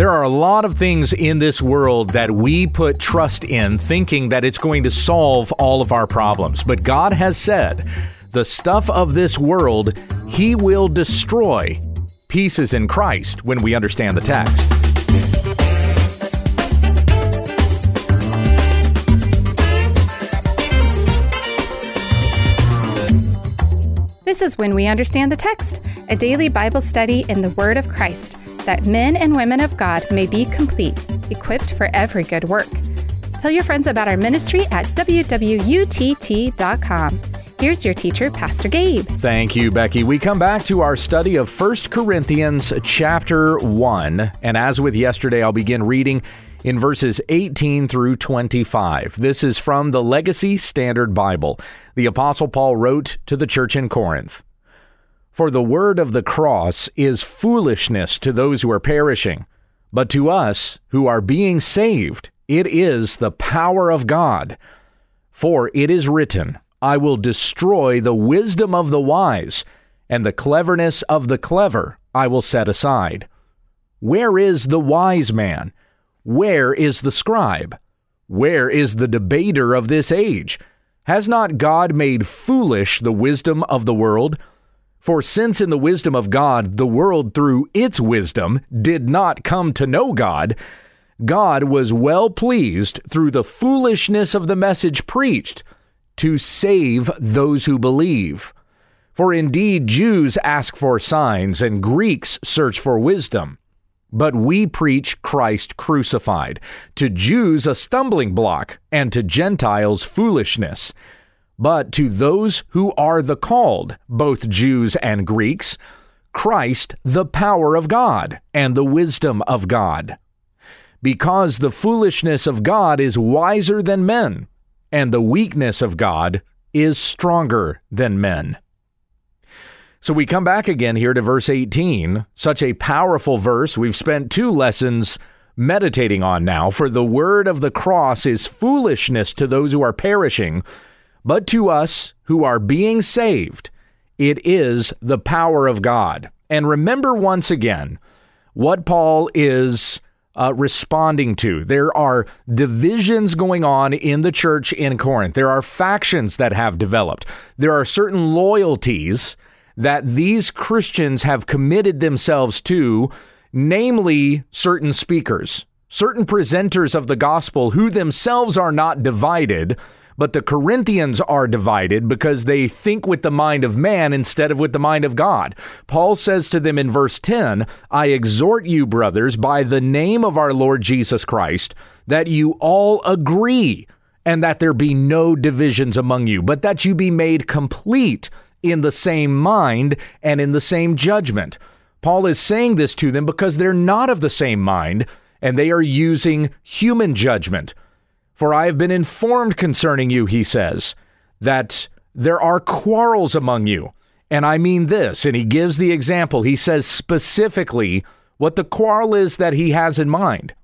There are a lot of things in this world that we put trust in, thinking that it's going to solve all of our problems. But God has said, the stuff of this world, He will destroy. Peace is in Christ when we understand the text. This is When We Understand the Text, a daily Bible study in the Word of Christ, that men and women of God may be complete, equipped for every good work. Tell your friends about our ministry at wwutt.com. Here's your teacher, Pastor Gabe. Thank you, Becky. We come back to our study of 1 Corinthians chapter 1. And as with yesterday, I'll begin reading in verses 18 through 25. This is from the Legacy Standard Bible. The Apostle Paul wrote to the church in Corinth For the word of the cross is foolishness to those who are perishing, but to us who are being saved, it is the power of God. For it is written, I will destroy the wisdom of the wise, and the cleverness of the clever I will set aside. Where is the wise man? Where is the scribe? Where is the debater of this age? Has not God made foolish the wisdom of the world? For since in the wisdom of God the world through its wisdom did not come to know God, God was well pleased through the foolishness of the message preached to save those who believe. For indeed Jews ask for signs and Greeks search for wisdom. But we preach Christ crucified, to Jews a stumbling block, and to Gentiles foolishness. But to those who are the called, both Jews and Greeks, Christ the power of God and the wisdom of God. Because the foolishness of God is wiser than men, and the weakness of God is stronger than men. So we come back again here to verse 18, such a powerful verse. We've spent two lessons meditating on now. For the word of the cross is foolishness to those who are perishing, but to us who are being saved, it is the power of God. And remember once again what Paul is uh, responding to. There are divisions going on in the church in Corinth. There are factions that have developed. There are certain loyalties that these Christians have committed themselves to, namely certain speakers, certain presenters of the gospel who themselves are not divided, but the Corinthians are divided because they think with the mind of man instead of with the mind of God. Paul says to them in verse 10 I exhort you, brothers, by the name of our Lord Jesus Christ, that you all agree and that there be no divisions among you, but that you be made complete in the same mind and in the same judgment. Paul is saying this to them because they're not of the same mind and they are using human judgment. For I have been informed concerning you, he says, that there are quarrels among you. And I mean this, and he gives the example. He says specifically what the quarrel is that he has in mind.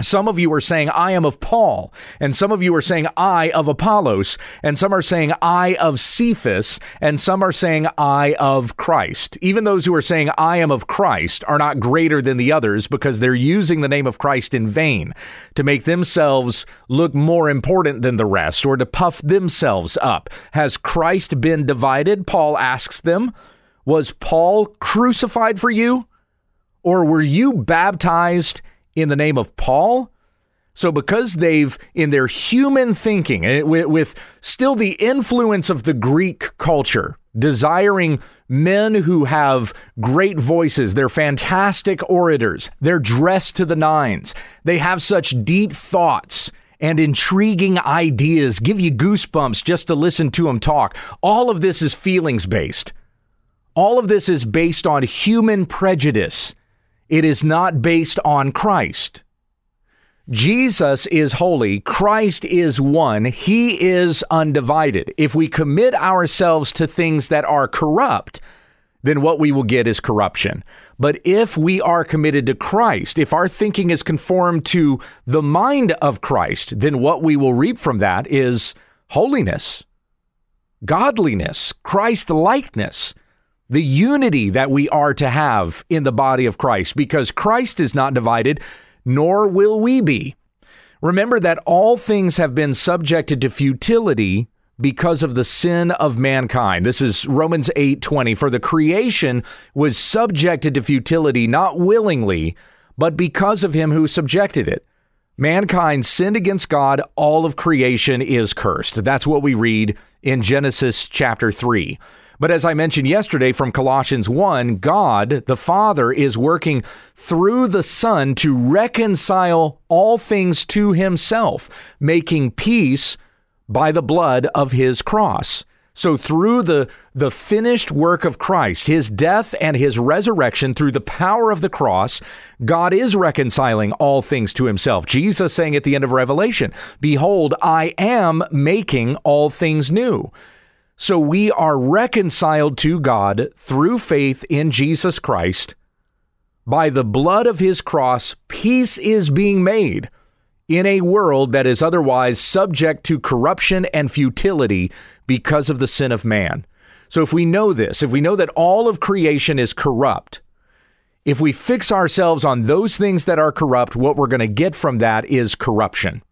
Some of you are saying, I am of Paul, and some of you are saying, I of Apollos, and some are saying, I of Cephas, and some are saying, I of Christ. Even those who are saying, I am of Christ, are not greater than the others because they're using the name of Christ in vain to make themselves look more important than the rest or to puff themselves up. Has Christ been divided? Paul asks them. Was Paul crucified for you? Or were you baptized? In the name of Paul. So, because they've, in their human thinking, eh, with, with, still the influence of the Greek culture, desiring men who have great voices, they're fantastic orators, they're dressed to the nines, they have such deep thoughts and intriguing ideas, give you goosebumps just to listen to them talk. All of this is feelings based. All of this is based on human prejudice. It is not based on Christ. Jesus is holy. Christ is one. He is undivided. If we commit ourselves to things that are corrupt, then what we will get is corruption. But if we are committed to Christ, if our thinking is conformed to the mind of Christ, then what we will reap from that is holiness, godliness, Christ likeness. The unity that we are to have in the body of Christ because Christ is not divided, nor will we be. Remember that all things have been subjected to futility because of the sin of mankind. This is Romans 8:20 for the creation was subjected to futility not willingly but because of him who subjected it. Mankind sinned against God, all of creation is cursed. That's what we read in Genesis chapter 3. But as I mentioned yesterday from Colossians 1, God, the Father, is working through the Son to reconcile all things to himself, making peace by the blood of his cross. So through the the finished work of Christ, his death and his resurrection through the power of the cross, God is reconciling all things to himself. Jesus saying at the end of Revelation, "Behold, I am making all things new." So we are reconciled to God through faith in Jesus Christ. By the blood of his cross, peace is being made in a world that is otherwise subject to corruption and futility because of the sin of man. So, if we know this, if we know that all of creation is corrupt, if we fix ourselves on those things that are corrupt, what we're going to get from that is corruption.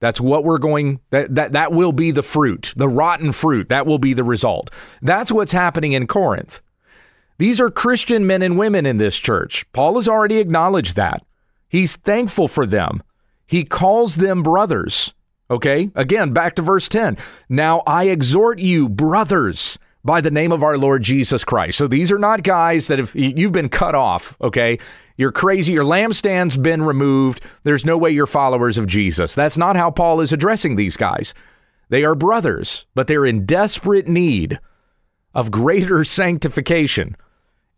That's what we're going that, that that will be the fruit, the rotten fruit. That will be the result. That's what's happening in Corinth. These are Christian men and women in this church. Paul has already acknowledged that. He's thankful for them. He calls them brothers. Okay? Again, back to verse 10. Now I exhort you, brothers, by the name of our Lord Jesus Christ. So these are not guys that have you've been cut off, okay? You're crazy, your lampstand's been removed. There's no way you're followers of Jesus. That's not how Paul is addressing these guys. They are brothers, but they're in desperate need of greater sanctification.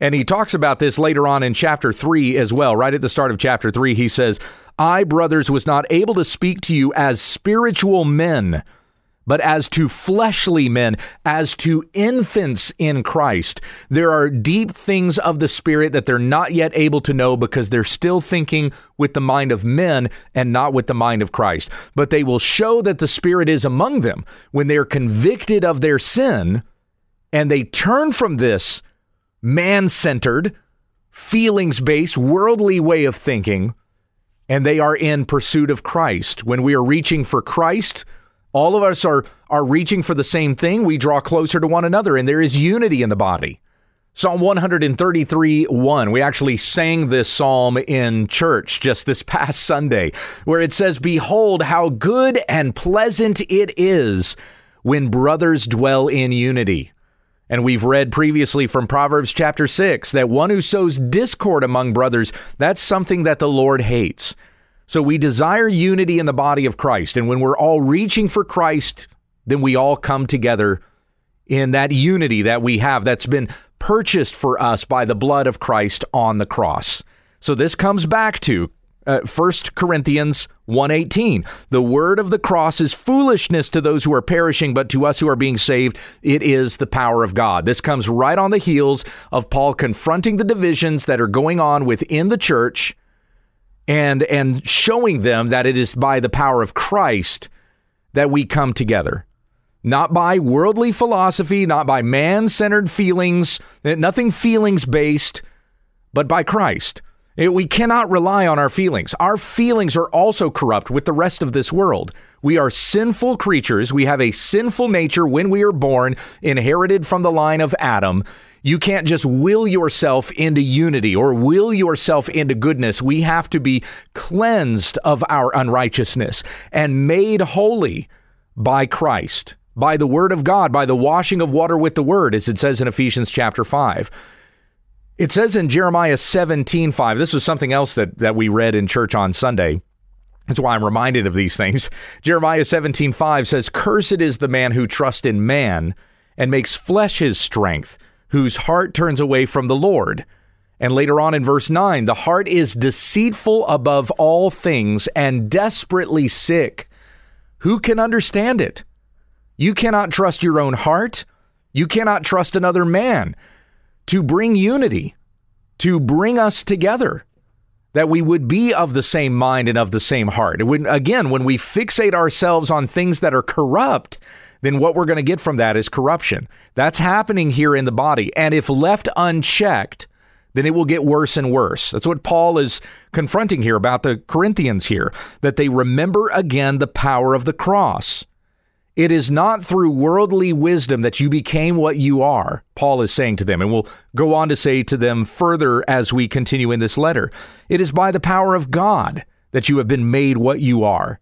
And he talks about this later on in chapter 3 as well. Right at the start of chapter 3, he says, I, brothers, was not able to speak to you as spiritual men, but as to fleshly men, as to infants in Christ. There are deep things of the Spirit that they're not yet able to know because they're still thinking with the mind of men and not with the mind of Christ. But they will show that the Spirit is among them when they're convicted of their sin and they turn from this man centered, feelings based, worldly way of thinking and they are in pursuit of Christ. When we are reaching for Christ, all of us are, are reaching for the same thing. We draw closer to one another, and there is unity in the body. Psalm 133 1. We actually sang this psalm in church just this past Sunday, where it says, Behold, how good and pleasant it is when brothers dwell in unity. And we've read previously from Proverbs chapter 6 that one who sows discord among brothers, that's something that the Lord hates. So we desire unity in the body of Christ. And when we're all reaching for Christ, then we all come together in that unity that we have that's been purchased for us by the blood of Christ on the cross. So this comes back to uh, 1 Corinthians 118. The word of the cross is foolishness to those who are perishing, but to us who are being saved, it is the power of God. This comes right on the heels of Paul confronting the divisions that are going on within the church and and showing them that it is by the power of Christ that we come together. Not by worldly philosophy, not by man-centered feelings, nothing feelings based, but by Christ. We cannot rely on our feelings. Our feelings are also corrupt with the rest of this world. We are sinful creatures. We have a sinful nature when we are born, inherited from the line of Adam. You can't just will yourself into unity or will yourself into goodness. We have to be cleansed of our unrighteousness and made holy by Christ, by the word of God, by the washing of water with the word, as it says in Ephesians chapter 5. It says in Jeremiah 17 5, this was something else that, that we read in church on Sunday. That's why I'm reminded of these things. Jeremiah 17 5 says, Cursed is the man who trusts in man and makes flesh his strength, whose heart turns away from the Lord. And later on in verse 9, the heart is deceitful above all things and desperately sick. Who can understand it? You cannot trust your own heart. You cannot trust another man to bring unity, to bring us together, that we would be of the same mind and of the same heart. When, again, when we fixate ourselves on things that are corrupt, then what we're going to get from that is corruption. That's happening here in the body. And if left unchecked, then it will get worse and worse. That's what Paul is confronting here about the Corinthians here, that they remember again the power of the cross. It is not through worldly wisdom that you became what you are, Paul is saying to them, and we'll go on to say to them further as we continue in this letter. It is by the power of God that you have been made what you are.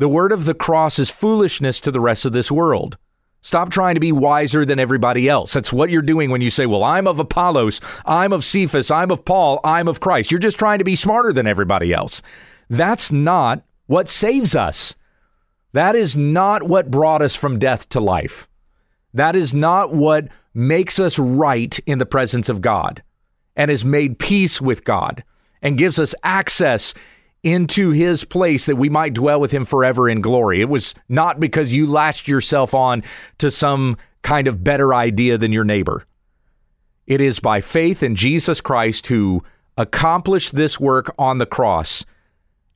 The word of the cross is foolishness to the rest of this world. Stop trying to be wiser than everybody else. That's what you're doing when you say, Well, I'm of Apollos, I'm of Cephas, I'm of Paul, I'm of Christ. You're just trying to be smarter than everybody else. That's not what saves us. That is not what brought us from death to life. That is not what makes us right in the presence of God and has made peace with God and gives us access into his place that we might dwell with him forever in glory. It was not because you lashed yourself on to some kind of better idea than your neighbor. It is by faith in Jesus Christ who accomplished this work on the cross.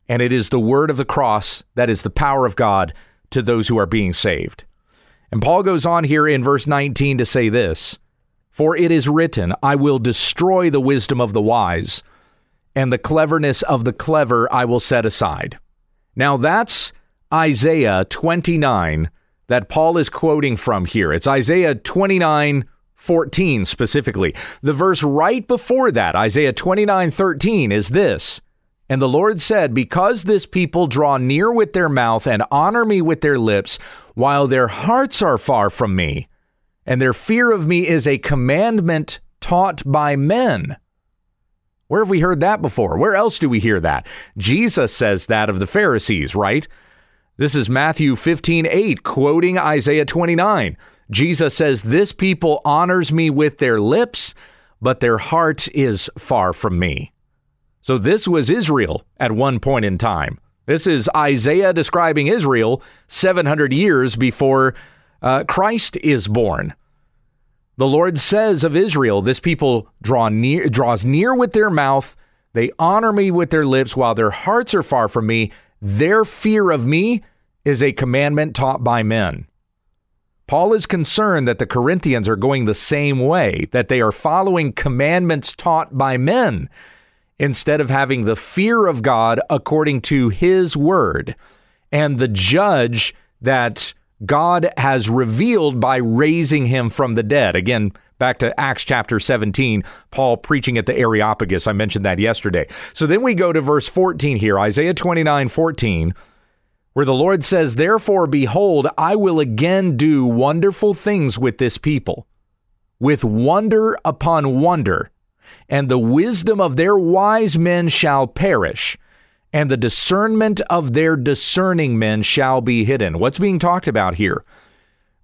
And it is the word of the cross that is the power of God to those who are being saved. And Paul goes on here in verse 19 to say this For it is written, I will destroy the wisdom of the wise and the cleverness of the clever I will set aside. Now that's Isaiah 29 that Paul is quoting from here. It's Isaiah 29 14 specifically. The verse right before that, Isaiah 29 13, is this. And the Lord said, Because this people draw near with their mouth and honor me with their lips, while their hearts are far from me, and their fear of me is a commandment taught by men where have we heard that before? Where else do we hear that? Jesus says that of the Pharisees, right? This is Matthew 15, 8, quoting Isaiah 29. Jesus says, This people honors me with their lips, but their heart is far from me. So this was Israel at one point in time. This is Isaiah describing Israel 700 years before uh, Christ is born. The Lord says of Israel, this people draw near, draws near with their mouth, they honor me with their lips while their hearts are far from me. Their fear of me is a commandment taught by men. Paul is concerned that the Corinthians are going the same way, that they are following commandments taught by men instead of having the fear of God according to his word and the judge that God has revealed by raising him from the dead. Again, back to Acts chapter 17, Paul preaching at the Areopagus. I mentioned that yesterday. So then we go to verse 14 here, Isaiah 29 14, where the Lord says, Therefore, behold, I will again do wonderful things with this people, with wonder upon wonder, and the wisdom of their wise men shall perish and the discernment of their discerning men shall be hidden. What's being talked about here?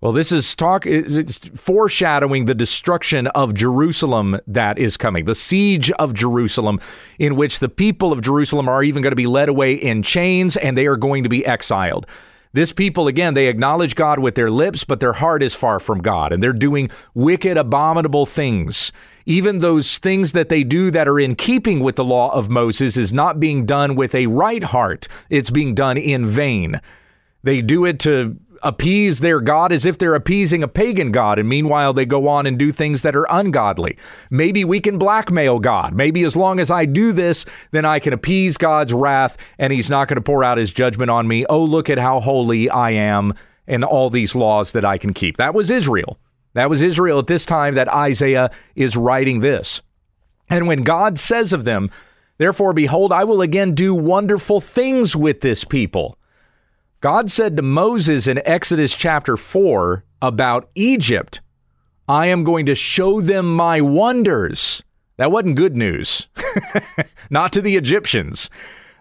Well, this is talk it's foreshadowing the destruction of Jerusalem that is coming, the siege of Jerusalem, in which the people of Jerusalem are even going to be led away in chains and they are going to be exiled. This people, again, they acknowledge God with their lips, but their heart is far from God, and they're doing wicked, abominable things. Even those things that they do that are in keeping with the law of Moses is not being done with a right heart, it's being done in vain. They do it to appease their God as if they're appeasing a pagan God, and meanwhile they go on and do things that are ungodly. Maybe we can blackmail God. Maybe as long as I do this, then I can appease God's wrath and he's not going to pour out his judgment on me. Oh, look at how holy I am and all these laws that I can keep. That was Israel. That was Israel at this time that Isaiah is writing this. And when God says of them, Therefore, behold, I will again do wonderful things with this people. God said to Moses in Exodus chapter 4 about Egypt, I am going to show them my wonders. That wasn't good news. Not to the Egyptians.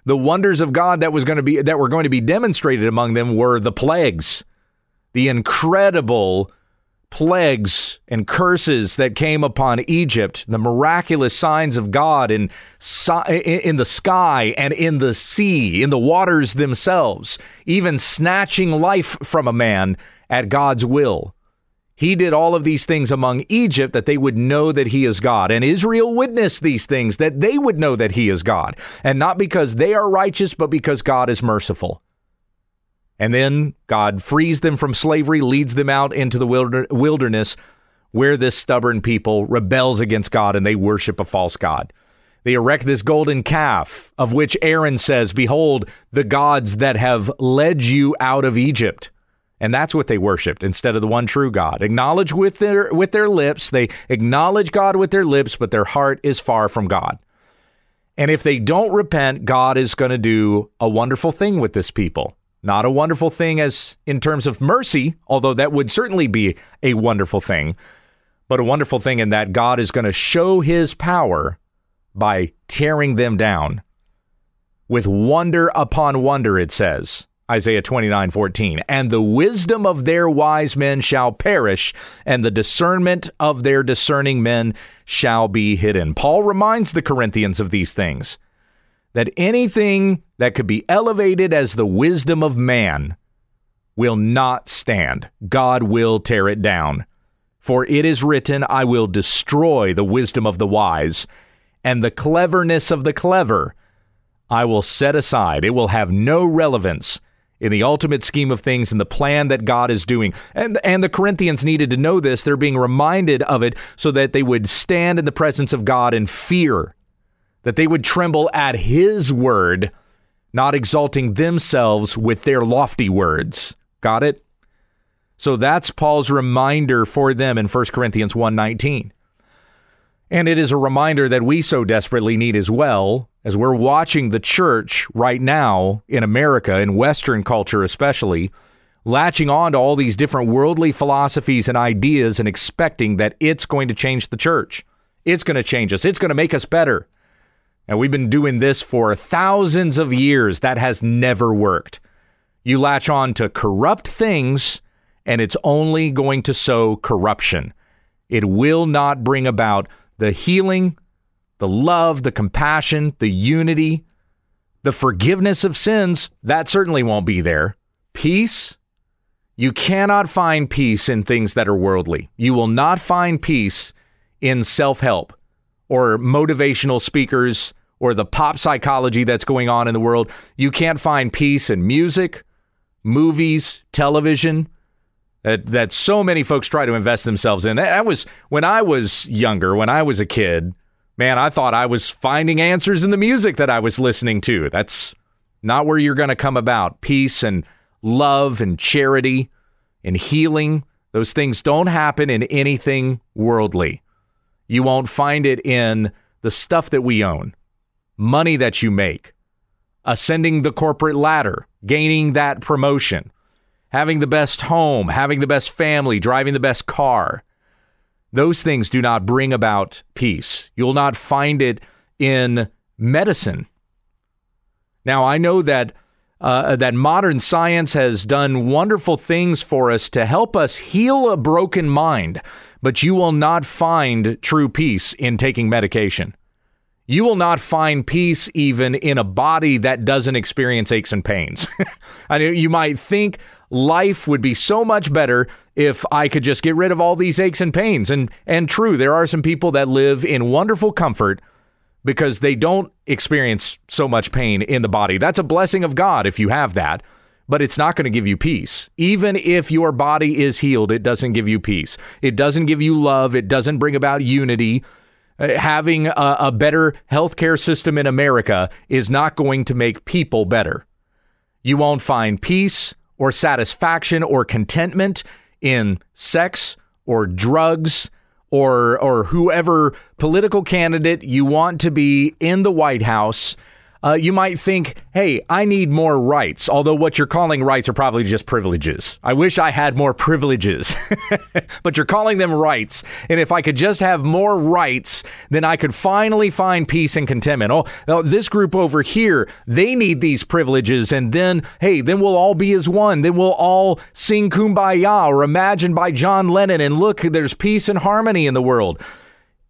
The wonders of God that was going to be that were going to be demonstrated among them were the plagues. The incredible plagues and curses that came upon Egypt, the miraculous signs of God in, in the sky and in the sea, in the waters themselves, even snatching life from a man at God's will. He did all of these things among Egypt that they would know that he is God. And Israel witnessed these things that they would know that he is God. And not because they are righteous, but because God is merciful. And then God frees them from slavery, leads them out into the wilderness where this stubborn people rebels against God and they worship a false God. They erect this golden calf, of which Aaron says, Behold, the gods that have led you out of Egypt. And that's what they worshiped instead of the one true God. Acknowledge with their with their lips, they acknowledge God with their lips, but their heart is far from God. And if they don't repent, God is going to do a wonderful thing with this people. Not a wonderful thing as in terms of mercy, although that would certainly be a wonderful thing, but a wonderful thing in that God is going to show his power by tearing them down. With wonder upon wonder, it says, Isaiah 29 14. And the wisdom of their wise men shall perish, and the discernment of their discerning men shall be hidden. Paul reminds the Corinthians of these things that anything that could be elevated as the wisdom of man will not stand. God will tear it down. For it is written, I will destroy the wisdom of the wise and the cleverness of the clever I will set aside. It will have no relevance in the ultimate scheme of things and the plan that God is doing. And and the Corinthians needed to know this. They're being reminded of it so that they would stand in the presence of God in fear, that they would tremble at his word, not exalting themselves with their lofty words. Got it? So that's Paul's reminder for them in 1 Corinthians 1:19. And it is a reminder that we so desperately need as well, as we're watching the church right now in America, in Western culture especially, latching on to all these different worldly philosophies and ideas and expecting that it's going to change the church. It's going to change us, it's going to make us better. And we've been doing this for thousands of years. That has never worked. You latch on to corrupt things, and it's only going to sow corruption. It will not bring about the healing, the love, the compassion, the unity, the forgiveness of sins, that certainly won't be there. Peace, you cannot find peace in things that are worldly. You will not find peace in self help or motivational speakers or the pop psychology that's going on in the world. You can't find peace in music, movies, television, that that so many folks try to invest themselves in. That, that was when I was younger, when I was a kid. Man, I thought I was finding answers in the music that I was listening to. That's not where you're going to come about. Peace and love and charity and healing, those things don't happen in anything worldly. You won't find it in the stuff that we own, money that you make, ascending the corporate ladder, gaining that promotion having the best home, having the best family, driving the best car. Those things do not bring about peace. You'll not find it in medicine. Now, I know that uh, that modern science has done wonderful things for us to help us heal a broken mind, but you will not find true peace in taking medication. You will not find peace even in a body that doesn't experience aches and pains. I you might think life would be so much better if I could just get rid of all these aches and pains. And and true, there are some people that live in wonderful comfort because they don't experience so much pain in the body. That's a blessing of God if you have that, but it's not going to give you peace. Even if your body is healed, it doesn't give you peace. It doesn't give you love, it doesn't bring about unity. Uh, having a, a better healthcare system in America is not going to make people better. You won't find peace or satisfaction or contentment in sex or drugs or or whoever political candidate you want to be in the White House uh, you might think, hey, I need more rights, although what you're calling rights are probably just privileges. I wish I had more privileges, but you're calling them rights. And if I could just have more rights, then I could finally find peace and contentment. Oh, this group over here, they need these privileges. And then, hey, then we'll all be as one. Then we'll all sing Kumbaya or Imagine by John Lennon. And look, there's peace and harmony in the world.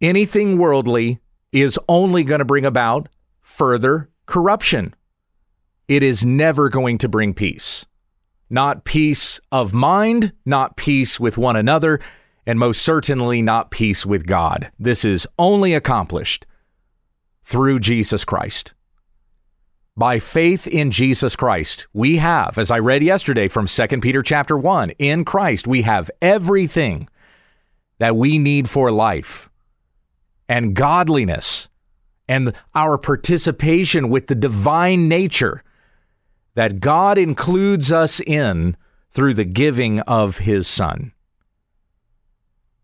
Anything worldly is only going to bring about further corruption. It is never going to bring peace. Not peace of mind, not peace with one another, and most certainly not peace with God. This is only accomplished through Jesus Christ. by faith in Jesus Christ. We have, as I read yesterday from 2 Peter chapter 1, in Christ we have everything that we need for life and godliness and our participation with the divine nature that God includes us in through the giving of his son.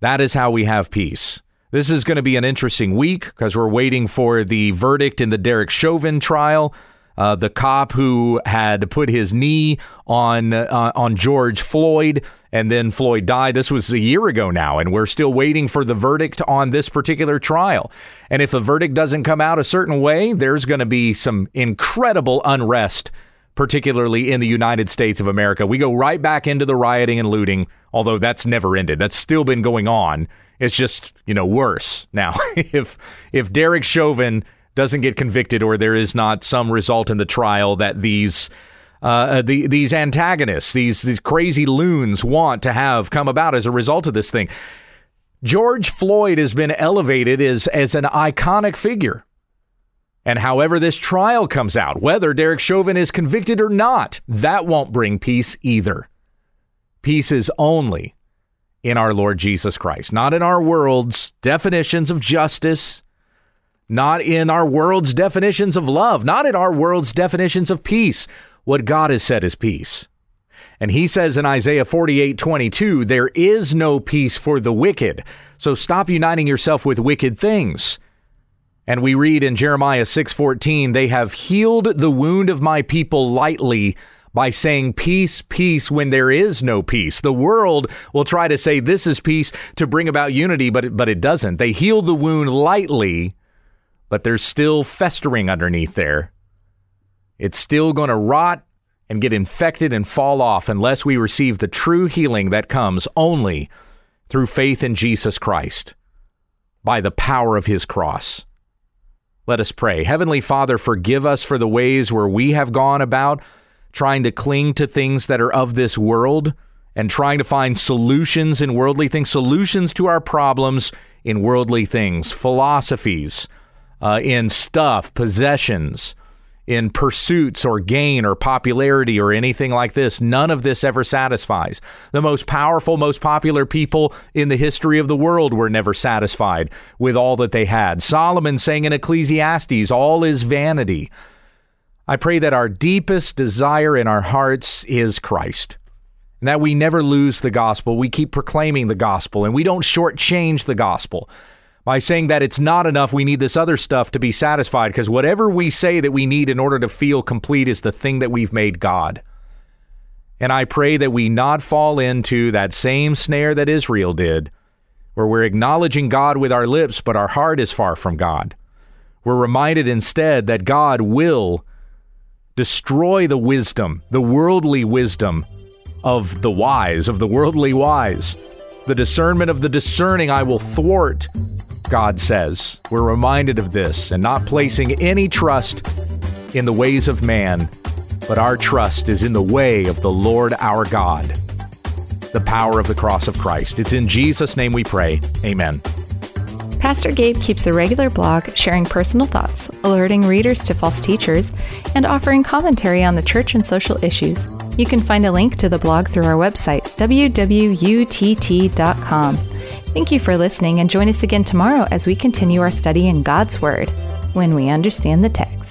That is how we have peace. This is going to be an interesting week because we're waiting for the verdict in the Derek Chauvin trial. Uh, the cop who had put his knee on uh, on George Floyd, and then Floyd died. This was a year ago now, and we're still waiting for the verdict on this particular trial. And if the verdict doesn't come out a certain way, there's going to be some incredible unrest particularly in the United States of America. We go right back into the rioting and looting, although that's never ended. That's still been going on. It's just, you know, worse. Now, if if Derek Chauvin doesn't get convicted or there is not some result in the trial that these uh, uh, the, these antagonists, these these crazy loons want to have come about as a result of this thing. George Floyd has been elevated as as an iconic figure. And however this trial comes out, whether Derek Chauvin is convicted or not, that won't bring peace either. Peace is only in our Lord Jesus Christ, not in our world's definitions of justice, not in our world's definitions of love, not in our world's definitions of peace. What God has said is peace. And he says in Isaiah 48 22, there is no peace for the wicked. So stop uniting yourself with wicked things. And we read in Jeremiah 6:14, they have healed the wound of my people lightly by saying peace, peace when there is no peace. The world will try to say this is peace to bring about unity, but it, but it doesn't. They heal the wound lightly, but there's still festering underneath there. It's still going to rot and get infected and fall off unless we receive the true healing that comes only through faith in Jesus Christ by the power of his cross. Let us pray. Heavenly Father, forgive us for the ways where we have gone about trying to cling to things that are of this world and trying to find solutions in worldly things, solutions to our problems in worldly things, philosophies, uh, in stuff, possessions, in pursuits or gain or popularity or anything like this. None of this ever satisfies. The most powerful, most popular people in the history of the world were never satisfied with all that they had. Solomon saying in Ecclesiastes, all is vanity. I pray that our deepest desire in our hearts is Christ. And that we never lose the gospel. We keep proclaiming the gospel and we don't shortchange the gospel by saying that it's not enough. We need this other stuff to be satisfied because whatever we say that we need in order to feel complete is the thing that we've made God. And I pray that we not fall into that same snare that Israel did, where we're acknowledging God with our lips, but our heart is far from God. We're reminded instead that God will destroy the wisdom, the worldly wisdom of the wise, of the worldly wise. The discernment of the discerning I will thwart God says. We're reminded of this and not placing any trust in the ways of man, but our trust is in the way of the Lord our God, the power of the cross of Christ. It's in Jesus' name we pray. Amen. Pastor Gabe keeps a regular blog sharing personal thoughts, alerting readers to false teachers, and offering commentary on the church and social issues. You can find a link to the blog through our website, wwutt.com. Thank you for listening and join us again tomorrow as we continue our study in God's Word when we understand the text.